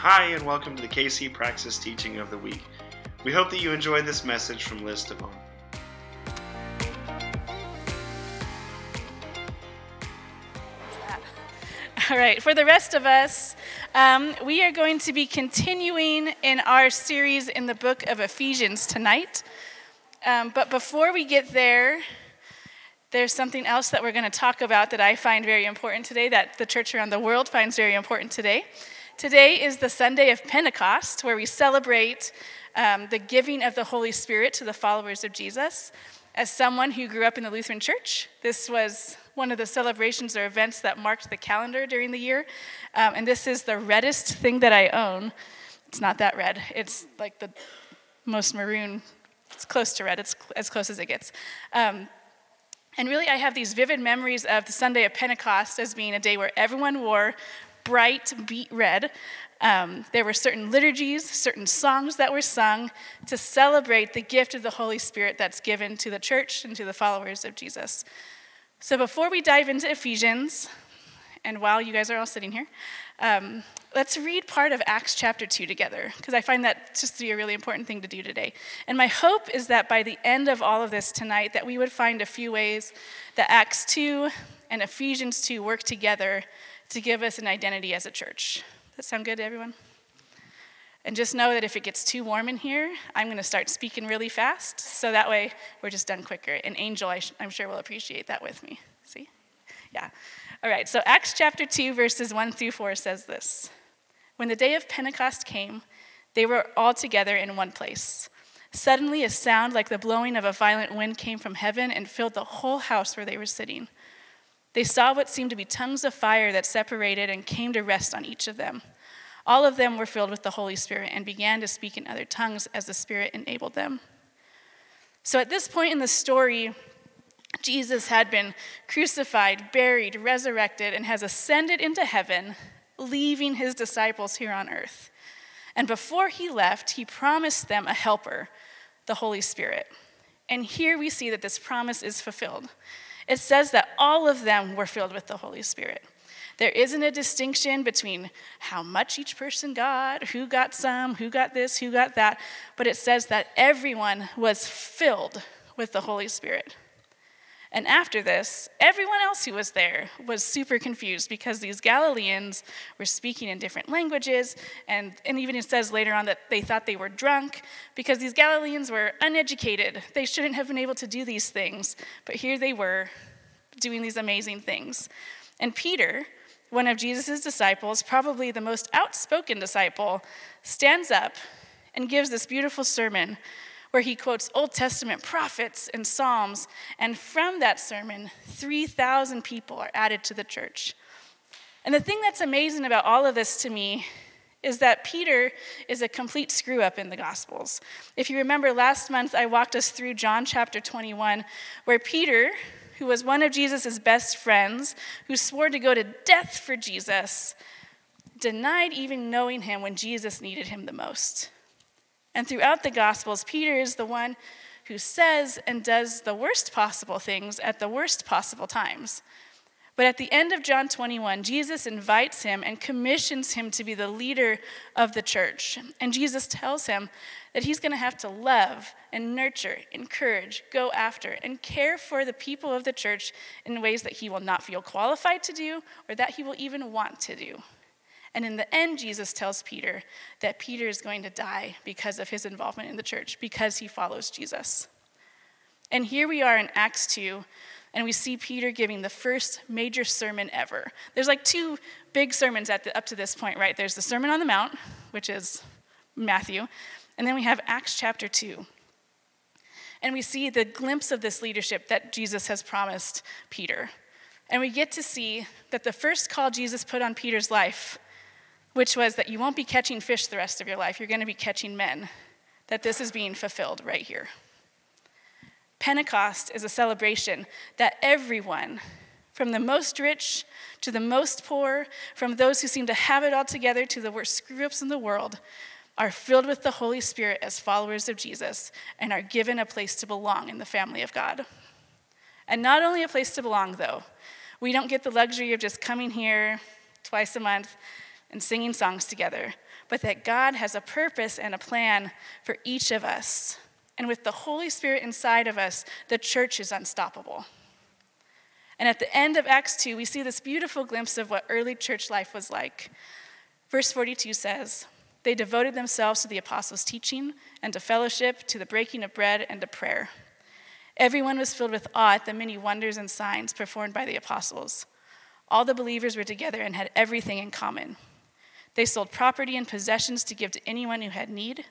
Hi, and welcome to the KC Praxis Teaching of the Week. We hope that you enjoyed this message from Liz Devon. All right, for the rest of us, um, we are going to be continuing in our series in the book of Ephesians tonight. Um, but before we get there, there's something else that we're going to talk about that I find very important today, that the church around the world finds very important today. Today is the Sunday of Pentecost, where we celebrate um, the giving of the Holy Spirit to the followers of Jesus. As someone who grew up in the Lutheran Church, this was one of the celebrations or events that marked the calendar during the year. Um, and this is the reddest thing that I own. It's not that red, it's like the most maroon. It's close to red, it's as close as it gets. Um, and really, I have these vivid memories of the Sunday of Pentecost as being a day where everyone wore bright beet red. Um, there were certain liturgies, certain songs that were sung to celebrate the gift of the Holy Spirit that's given to the church and to the followers of Jesus. So before we dive into Ephesians, and while you guys are all sitting here, um, let's read part of Acts chapter 2 together, because I find that just to be a really important thing to do today. And my hope is that by the end of all of this tonight, that we would find a few ways that Acts 2 and Ephesians 2 work together to give us an identity as a church. That sound good to everyone? And just know that if it gets too warm in here, I'm going to start speaking really fast, so that way we're just done quicker. And Angel, I am sure, will appreciate that with me. See? Yeah. All right, so Acts chapter 2, verses 1 through 4 says this When the day of Pentecost came, they were all together in one place. Suddenly, a sound like the blowing of a violent wind came from heaven and filled the whole house where they were sitting. They saw what seemed to be tongues of fire that separated and came to rest on each of them. All of them were filled with the Holy Spirit and began to speak in other tongues as the Spirit enabled them. So at this point in the story, Jesus had been crucified, buried, resurrected, and has ascended into heaven, leaving his disciples here on earth. And before he left, he promised them a helper, the Holy Spirit. And here we see that this promise is fulfilled. It says that all of them were filled with the Holy Spirit. There isn't a distinction between how much each person got, who got some, who got this, who got that, but it says that everyone was filled with the Holy Spirit. And after this, everyone else who was there was super confused because these Galileans were speaking in different languages. And, and even it says later on that they thought they were drunk because these Galileans were uneducated. They shouldn't have been able to do these things. But here they were doing these amazing things. And Peter, one of Jesus' disciples, probably the most outspoken disciple, stands up and gives this beautiful sermon where he quotes Old Testament prophets and Psalms. And from that sermon, 3,000 people are added to the church. And the thing that's amazing about all of this to me is that Peter is a complete screw up in the Gospels. If you remember last month, I walked us through John chapter 21, where Peter, who was one of Jesus' best friends, who swore to go to death for Jesus, denied even knowing him when Jesus needed him the most. And throughout the Gospels, Peter is the one who says and does the worst possible things at the worst possible times. But at the end of John 21, Jesus invites him and commissions him to be the leader of the church. And Jesus tells him that he's going to have to love and nurture, encourage, go after, and care for the people of the church in ways that he will not feel qualified to do or that he will even want to do. And in the end, Jesus tells Peter that Peter is going to die because of his involvement in the church, because he follows Jesus. And here we are in Acts 2, and we see Peter giving the first major sermon ever. There's like two big sermons the, up to this point, right? There's the Sermon on the Mount, which is Matthew, and then we have Acts chapter 2. And we see the glimpse of this leadership that Jesus has promised Peter. And we get to see that the first call Jesus put on Peter's life which was that you won't be catching fish the rest of your life, you're going to be catching men. That this is being fulfilled right here. Pentecost is a celebration that everyone, from the most rich to the most poor, from those who seem to have it all together to the worst screw ups in the world, are filled with the Holy Spirit as followers of Jesus and are given a place to belong in the family of God. And not only a place to belong, though, we don't get the luxury of just coming here twice a month and singing songs together, but that God has a purpose and a plan for each of us. And with the Holy Spirit inside of us, the church is unstoppable. And at the end of Acts 2, we see this beautiful glimpse of what early church life was like. Verse 42 says, They devoted themselves to the apostles' teaching and to fellowship, to the breaking of bread, and to prayer. Everyone was filled with awe at the many wonders and signs performed by the apostles. All the believers were together and had everything in common. They sold property and possessions to give to anyone who had need.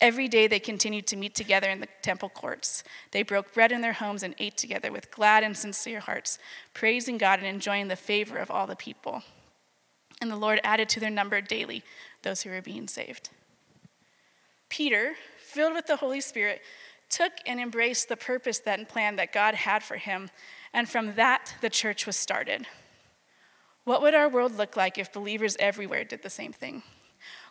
Every day they continued to meet together in the temple courts. They broke bread in their homes and ate together with glad and sincere hearts, praising God and enjoying the favor of all the people. And the Lord added to their number daily those who were being saved. Peter, filled with the Holy Spirit, took and embraced the purpose and plan that God had for him, and from that the church was started. What would our world look like if believers everywhere did the same thing?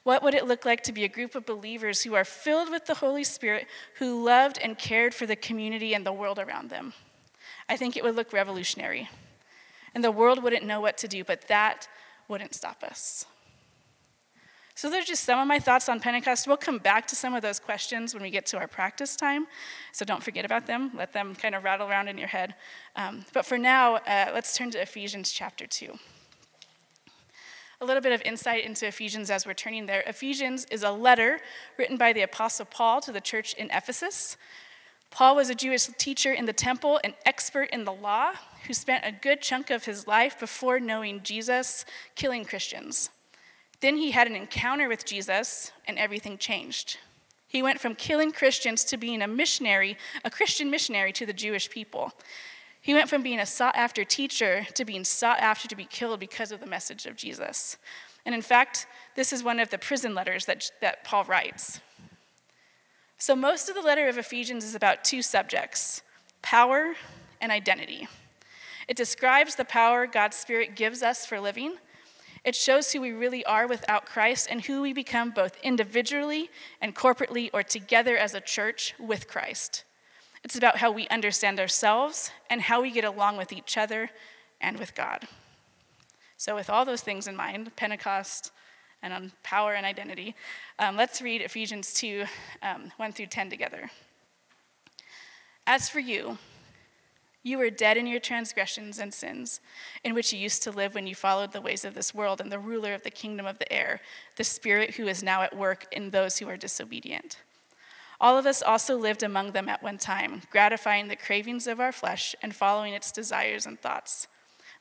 What would it look like to be a group of believers who are filled with the Holy Spirit, who loved and cared for the community and the world around them? I think it would look revolutionary. And the world wouldn't know what to do, but that wouldn't stop us. So, there's just some of my thoughts on Pentecost. We'll come back to some of those questions when we get to our practice time. So, don't forget about them. Let them kind of rattle around in your head. Um, but for now, uh, let's turn to Ephesians chapter 2 a little bit of insight into Ephesians as we're turning there. Ephesians is a letter written by the Apostle Paul to the church in Ephesus. Paul was a Jewish teacher in the temple, an expert in the law, who spent a good chunk of his life before knowing Jesus killing Christians. Then he had an encounter with Jesus, and everything changed. He went from killing Christians to being a missionary, a Christian missionary to the Jewish people. He went from being a sought after teacher to being sought after to be killed because of the message of Jesus. And in fact, this is one of the prison letters that, that Paul writes. So, most of the letter of Ephesians is about two subjects power and identity. It describes the power God's Spirit gives us for living. It shows who we really are without Christ and who we become both individually and corporately or together as a church with Christ. It's about how we understand ourselves and how we get along with each other and with God. So, with all those things in mind, Pentecost and on power and identity, um, let's read Ephesians 2 um, 1 through 10 together. As for you, you were dead in your transgressions and sins, in which you used to live when you followed the ways of this world and the ruler of the kingdom of the air, the Spirit who is now at work in those who are disobedient. All of us also lived among them at one time, gratifying the cravings of our flesh and following its desires and thoughts.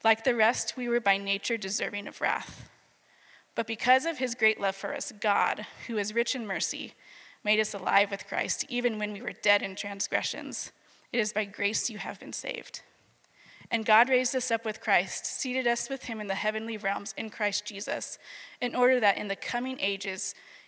Like the rest, we were by nature deserving of wrath. But because of his great love for us, God, who is rich in mercy, made us alive with Christ, even when we were dead in transgressions. It is by grace you have been saved. And God raised us up with Christ, seated us with him in the heavenly realms in Christ Jesus, in order that in the coming ages,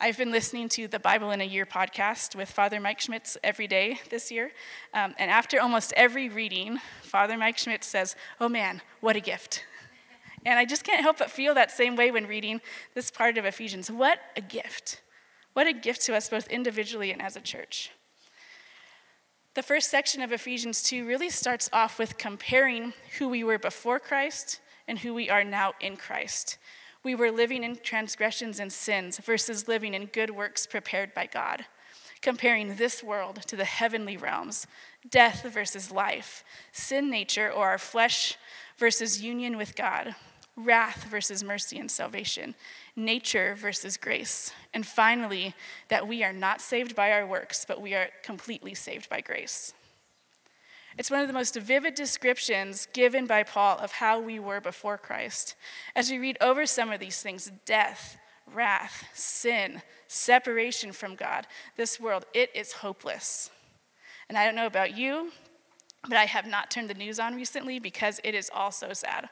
I've been listening to the Bible in a Year podcast with Father Mike Schmitz every day this year. Um, and after almost every reading, Father Mike Schmitz says, Oh man, what a gift. And I just can't help but feel that same way when reading this part of Ephesians. What a gift. What a gift to us, both individually and as a church. The first section of Ephesians 2 really starts off with comparing who we were before Christ and who we are now in Christ we were living in transgressions and sins versus living in good works prepared by God, comparing this world to the heavenly realms, death versus life, sin nature or our flesh versus union with God, wrath versus mercy and salvation, nature versus grace, and finally, that we are not saved by our works, but we are completely saved by grace. It's one of the most vivid descriptions given by Paul of how we were before Christ. As we read over some of these things death, wrath, sin, separation from God, this world, it is hopeless. And I don't know about you, but I have not turned the news on recently because it is all so sad.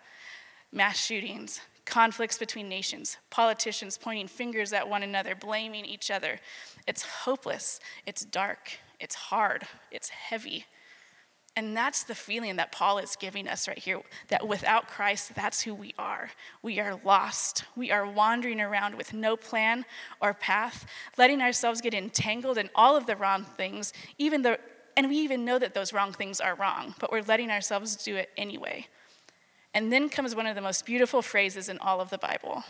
Mass shootings, conflicts between nations, politicians pointing fingers at one another, blaming each other. It's hopeless, it's dark, it's hard, it's heavy. And that's the feeling that Paul is giving us right here that without Christ, that's who we are. We are lost. We are wandering around with no plan or path, letting ourselves get entangled in all of the wrong things, even the, and we even know that those wrong things are wrong, but we're letting ourselves do it anyway. And then comes one of the most beautiful phrases in all of the Bible.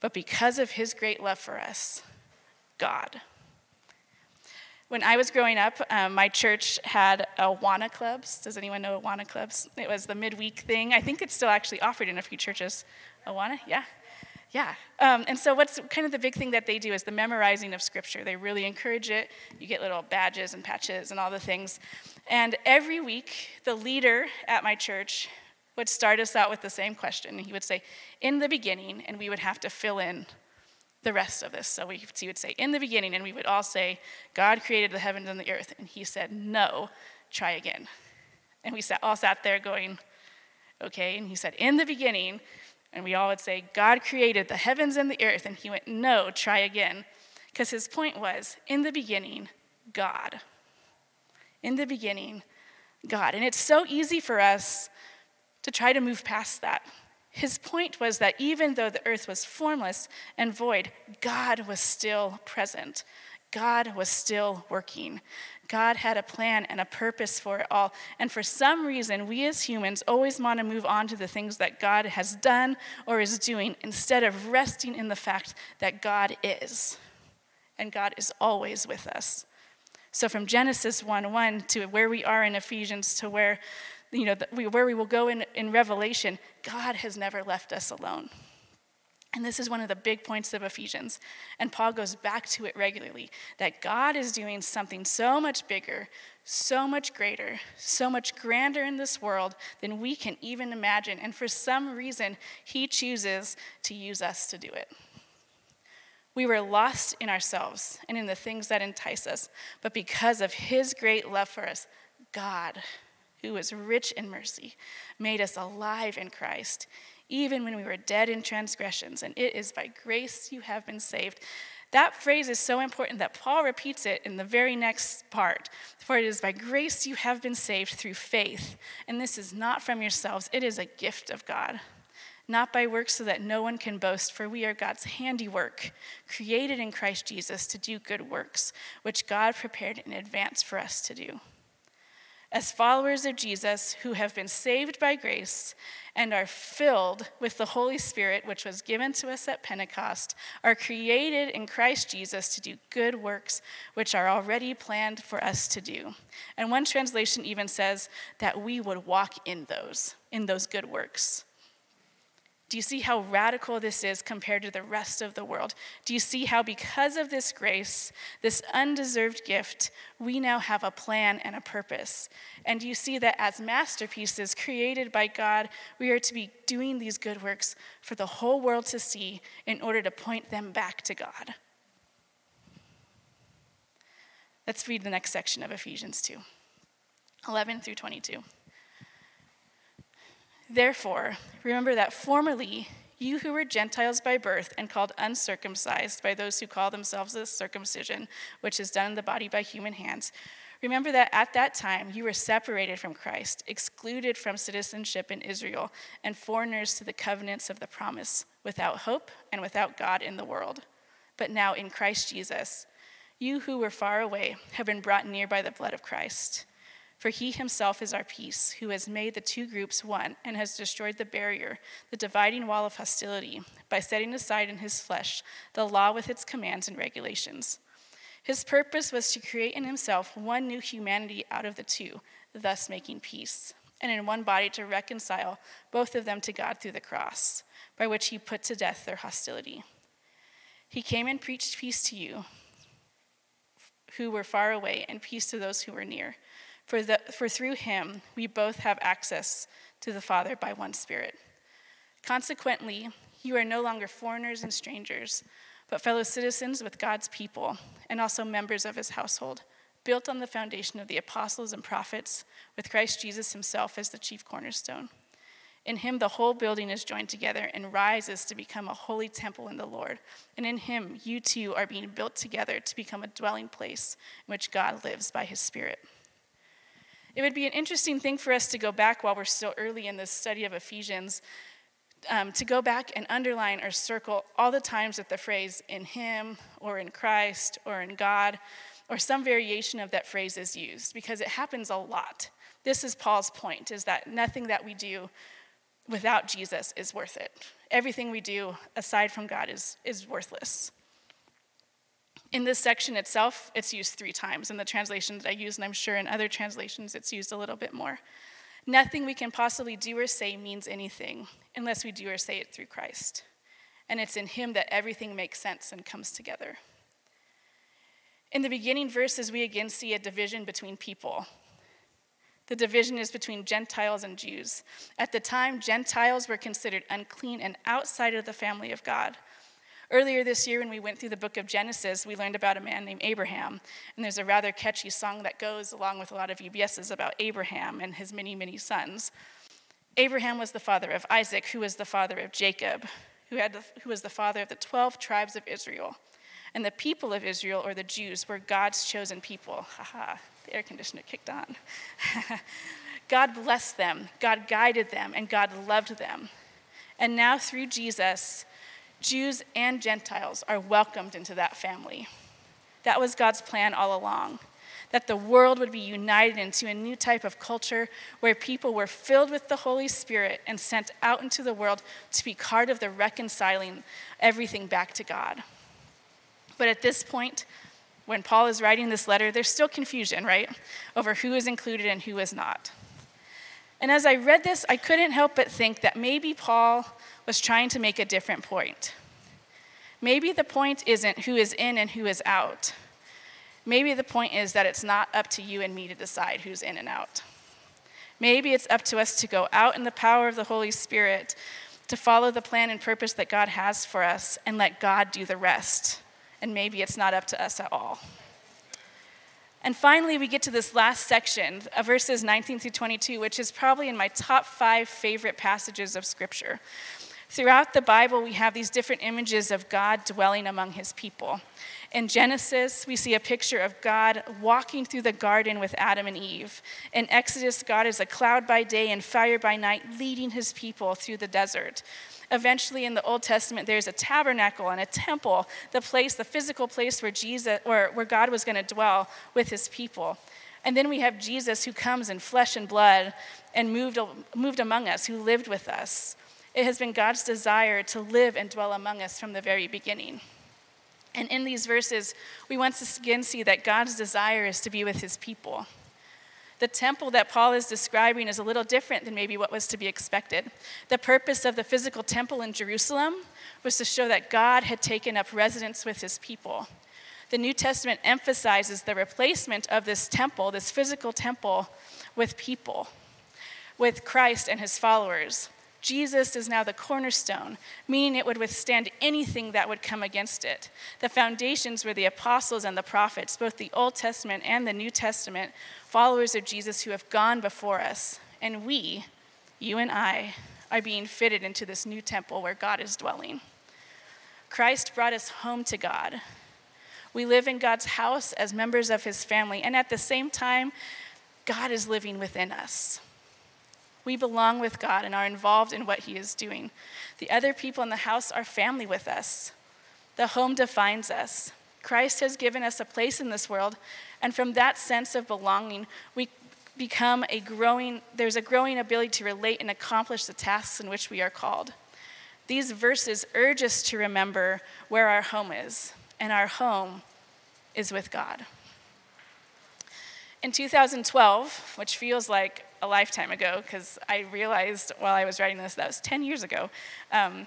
But because of his great love for us, God. When I was growing up, um, my church had Awana clubs. Does anyone know Awana clubs? It was the midweek thing. I think it's still actually offered in a few churches. Awana, yeah, yeah. Um, and so, what's kind of the big thing that they do is the memorizing of scripture. They really encourage it. You get little badges and patches and all the things. And every week, the leader at my church would start us out with the same question. He would say, "In the beginning," and we would have to fill in the rest of this. So we, he would say, in the beginning, and we would all say, God created the heavens and the earth. And he said, no, try again. And we sat, all sat there going, okay. And he said, in the beginning, and we all would say, God created the heavens and the earth. And he went, no, try again. Because his point was, in the beginning, God. In the beginning, God. And it's so easy for us to try to move past that. His point was that even though the earth was formless and void, God was still present. God was still working. God had a plan and a purpose for it all. And for some reason, we as humans always want to move on to the things that God has done or is doing instead of resting in the fact that God is. And God is always with us. So from Genesis 1 1 to where we are in Ephesians to where you know, where we will go in, in Revelation, God has never left us alone. And this is one of the big points of Ephesians. And Paul goes back to it regularly that God is doing something so much bigger, so much greater, so much grander in this world than we can even imagine. And for some reason, he chooses to use us to do it. We were lost in ourselves and in the things that entice us, but because of his great love for us, God who is rich in mercy, made us alive in Christ, even when we were dead in transgressions. And it is by grace you have been saved. That phrase is so important that Paul repeats it in the very next part. For it is by grace you have been saved through faith. And this is not from yourselves, it is a gift of God. Not by works, so that no one can boast, for we are God's handiwork, created in Christ Jesus to do good works, which God prepared in advance for us to do as followers of Jesus who have been saved by grace and are filled with the Holy Spirit, which was given to us at Pentecost, are created in Christ Jesus to do good works which are already planned for us to do. And one translation even says that we would walk in those, in those good works. Do you see how radical this is compared to the rest of the world? Do you see how, because of this grace, this undeserved gift, we now have a plan and a purpose? And do you see that as masterpieces created by God, we are to be doing these good works for the whole world to see in order to point them back to God? Let's read the next section of Ephesians 2 11 through 22. Therefore, remember that formerly you who were Gentiles by birth and called uncircumcised by those who call themselves the circumcision, which is done in the body by human hands, remember that at that time you were separated from Christ, excluded from citizenship in Israel, and foreigners to the covenants of the promise, without hope and without God in the world. But now in Christ Jesus, you who were far away have been brought near by the blood of Christ. For he himself is our peace, who has made the two groups one and has destroyed the barrier, the dividing wall of hostility, by setting aside in his flesh the law with its commands and regulations. His purpose was to create in himself one new humanity out of the two, thus making peace, and in one body to reconcile both of them to God through the cross, by which he put to death their hostility. He came and preached peace to you who were far away, and peace to those who were near. For, the, for through him we both have access to the Father by one Spirit. Consequently, you are no longer foreigners and strangers, but fellow citizens with God's people, and also members of his household, built on the foundation of the apostles and prophets, with Christ Jesus himself as the chief cornerstone. In him, the whole building is joined together and rises to become a holy temple in the Lord. And in him, you too are being built together to become a dwelling place in which God lives by his Spirit. It would be an interesting thing for us to go back while we're still early in this study of Ephesians, um, to go back and underline or circle all the times that the phrase in Him or in Christ or in God or some variation of that phrase is used because it happens a lot. This is Paul's point is that nothing that we do without Jesus is worth it. Everything we do aside from God is, is worthless. In this section itself, it's used three times in the translation that I use, and I'm sure in other translations it's used a little bit more. Nothing we can possibly do or say means anything unless we do or say it through Christ. And it's in Him that everything makes sense and comes together. In the beginning verses, we again see a division between people. The division is between Gentiles and Jews. At the time, Gentiles were considered unclean and outside of the family of God. Earlier this year, when we went through the book of Genesis, we learned about a man named Abraham. And there's a rather catchy song that goes along with a lot of VBSs about Abraham and his many, many sons. Abraham was the father of Isaac, who was the father of Jacob, who, had who was the father of the 12 tribes of Israel. And the people of Israel, or the Jews, were God's chosen people. Haha, the air conditioner kicked on. God blessed them, God guided them, and God loved them. And now, through Jesus, Jews and Gentiles are welcomed into that family. That was God's plan all along that the world would be united into a new type of culture where people were filled with the Holy Spirit and sent out into the world to be part of the reconciling everything back to God. But at this point, when Paul is writing this letter, there's still confusion, right, over who is included and who is not. And as I read this, I couldn't help but think that maybe Paul was trying to make a different point. Maybe the point isn't who is in and who is out. Maybe the point is that it's not up to you and me to decide who's in and out. Maybe it's up to us to go out in the power of the Holy Spirit to follow the plan and purpose that God has for us and let God do the rest. And maybe it's not up to us at all. And finally, we get to this last section, of verses 19 through 22, which is probably in my top five favorite passages of Scripture. Throughout the Bible, we have these different images of God dwelling among his people. In Genesis, we see a picture of God walking through the garden with Adam and Eve. In Exodus, God is a cloud by day and fire by night, leading his people through the desert. Eventually, in the Old Testament, there's a tabernacle and a temple, the place, the physical place where Jesus, or where God was going to dwell with His people. And then we have Jesus who comes in flesh and blood and moved, moved among us, who lived with us. It has been God's desire to live and dwell among us from the very beginning. And in these verses, we once again see that God's desire is to be with his people. The temple that Paul is describing is a little different than maybe what was to be expected. The purpose of the physical temple in Jerusalem was to show that God had taken up residence with his people. The New Testament emphasizes the replacement of this temple, this physical temple, with people, with Christ and his followers. Jesus is now the cornerstone, meaning it would withstand anything that would come against it. The foundations were the apostles and the prophets, both the Old Testament and the New Testament, followers of Jesus who have gone before us. And we, you and I, are being fitted into this new temple where God is dwelling. Christ brought us home to God. We live in God's house as members of his family, and at the same time, God is living within us. We belong with God and are involved in what He is doing. The other people in the house are family with us. The home defines us. Christ has given us a place in this world, and from that sense of belonging, we become a growing, there's a growing ability to relate and accomplish the tasks in which we are called. These verses urge us to remember where our home is, and our home is with God. In 2012, which feels like a lifetime ago because I realized while I was writing this that was 10 years ago. Um,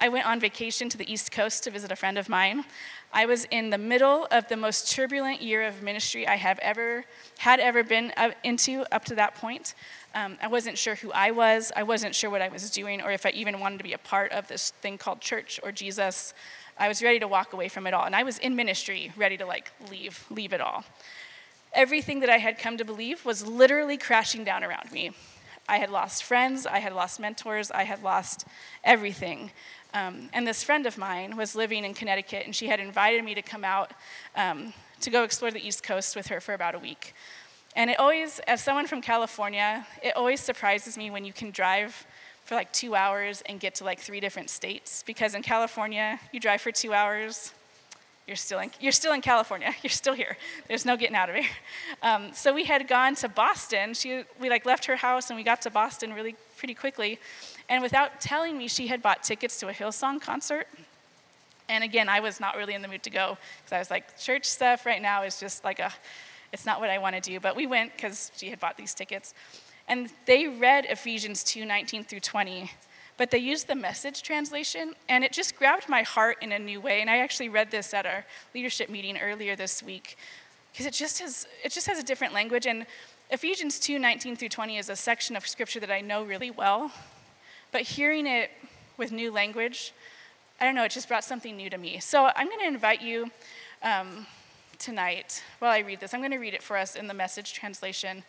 I went on vacation to the East Coast to visit a friend of mine. I was in the middle of the most turbulent year of ministry I have ever had ever been into up to that point. Um, I wasn't sure who I was. I wasn't sure what I was doing, or if I even wanted to be a part of this thing called church or Jesus. I was ready to walk away from it all, and I was in ministry, ready to like leave, leave it all. Everything that I had come to believe was literally crashing down around me. I had lost friends, I had lost mentors, I had lost everything. Um, and this friend of mine was living in Connecticut, and she had invited me to come out um, to go explore the East Coast with her for about a week. And it always, as someone from California, it always surprises me when you can drive for like two hours and get to like three different states. Because in California, you drive for two hours, you're still in, you're still in California. You're still here. There's no getting out of here. Um, so we had gone to Boston. She, we like left her house and we got to Boston really pretty quickly. And without telling me, she had bought tickets to a Hillsong concert. And again, I was not really in the mood to go because I was like, church stuff right now is just like a, it's not what I want to do. But we went because she had bought these tickets. And they read Ephesians 2 19 through 20 but they used the message translation, and it just grabbed my heart in a new way. And I actually read this at our leadership meeting earlier this week because it just has it just has a different language. And Ephesians 2 19 through 20 is a section of scripture that I know really well, but hearing it with new language, I don't know, it just brought something new to me. So I'm going to invite you um, tonight while I read this. I'm going to read it for us in the message translation.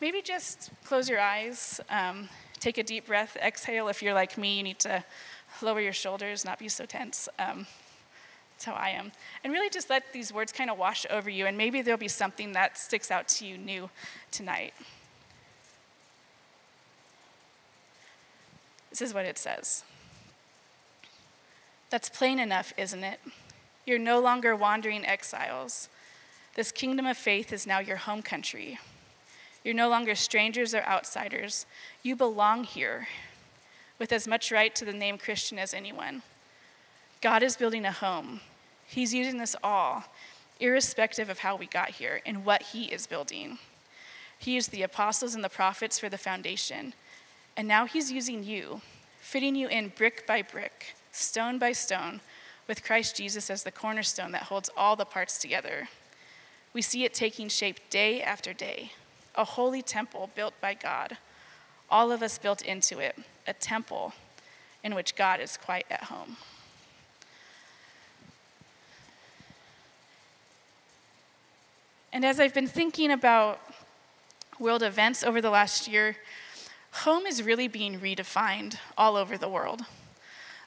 Maybe just close your eyes. Um, take a deep breath, exhale. If you're like me, you need to lower your shoulders, not be so tense. Um, that's how I am. And really just let these words kind of wash over you, and maybe there'll be something that sticks out to you new tonight. This is what it says. That's plain enough, isn't it? You're no longer wandering exiles. This kingdom of faith is now your home country. You're no longer strangers or outsiders. You belong here with as much right to the name Christian as anyone. God is building a home. He's using us all, irrespective of how we got here and what He is building. He used the apostles and the prophets for the foundation, and now He's using you, fitting you in brick by brick, stone by stone, with Christ Jesus as the cornerstone that holds all the parts together. We see it taking shape day after day a holy temple built by God, all of us built into it, a temple in which God is quite at home. And as I've been thinking about world events over the last year, home is really being redefined all over the world.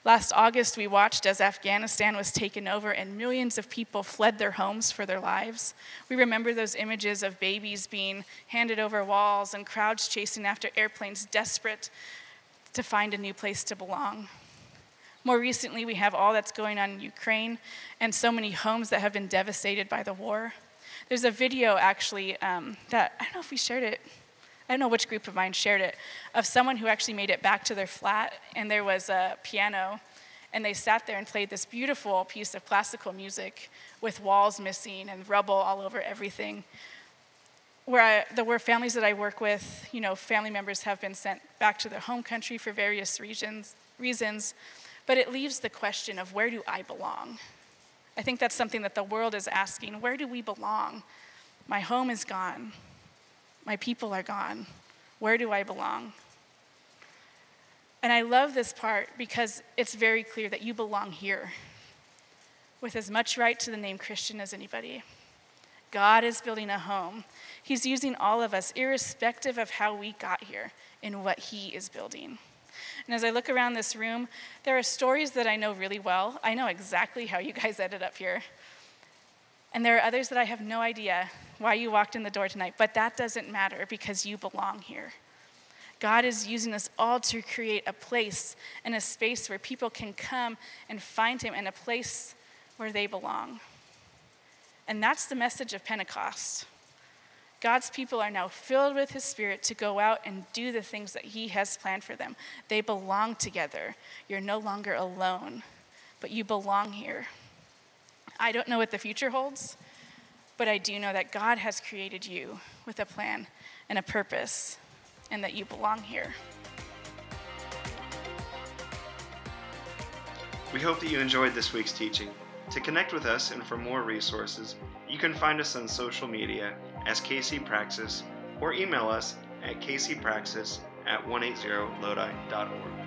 Last August, we watched as Afghanistan was taken over and millions of people fled their homes for their lives. We remember those images of babies being handed over walls and crowds chasing after airplanes, desperate to find a new place to belong. More recently, we have all that's going on in Ukraine and so many homes that have been devastated by the war. There's a video actually um, that I don't know if we shared it I don't know which group of mine shared it, of someone who actually made it back to their flat, and there was a piano, and they sat there and played this beautiful piece of classical music with walls missing and rubble all over everything. Where I, the where families that I work with, you know, family members have been sent back to their home country for various reasons, reasons, but it leaves the question of where do I belong? I think that's something that the world is asking. Where do we belong? My home is gone. My people are gone. Where do I belong? And I love this part because it's very clear that you belong here with as much right to the name Christian as anybody. God is building a home. He's using all of us, irrespective of how we got here, in what He is building. And as I look around this room, there are stories that I know really well. I know exactly how you guys ended up here. And there are others that I have no idea why you walked in the door tonight, but that doesn't matter because you belong here. God is using us all to create a place and a space where people can come and find Him and a place where they belong. And that's the message of Pentecost. God's people are now filled with His Spirit to go out and do the things that He has planned for them. They belong together. You're no longer alone, but you belong here. I don't know what the future holds, but I do know that God has created you with a plan and a purpose, and that you belong here. We hope that you enjoyed this week's teaching. To connect with us and for more resources, you can find us on social media as KC Praxis or email us at kcpraxis at 180lodi.org.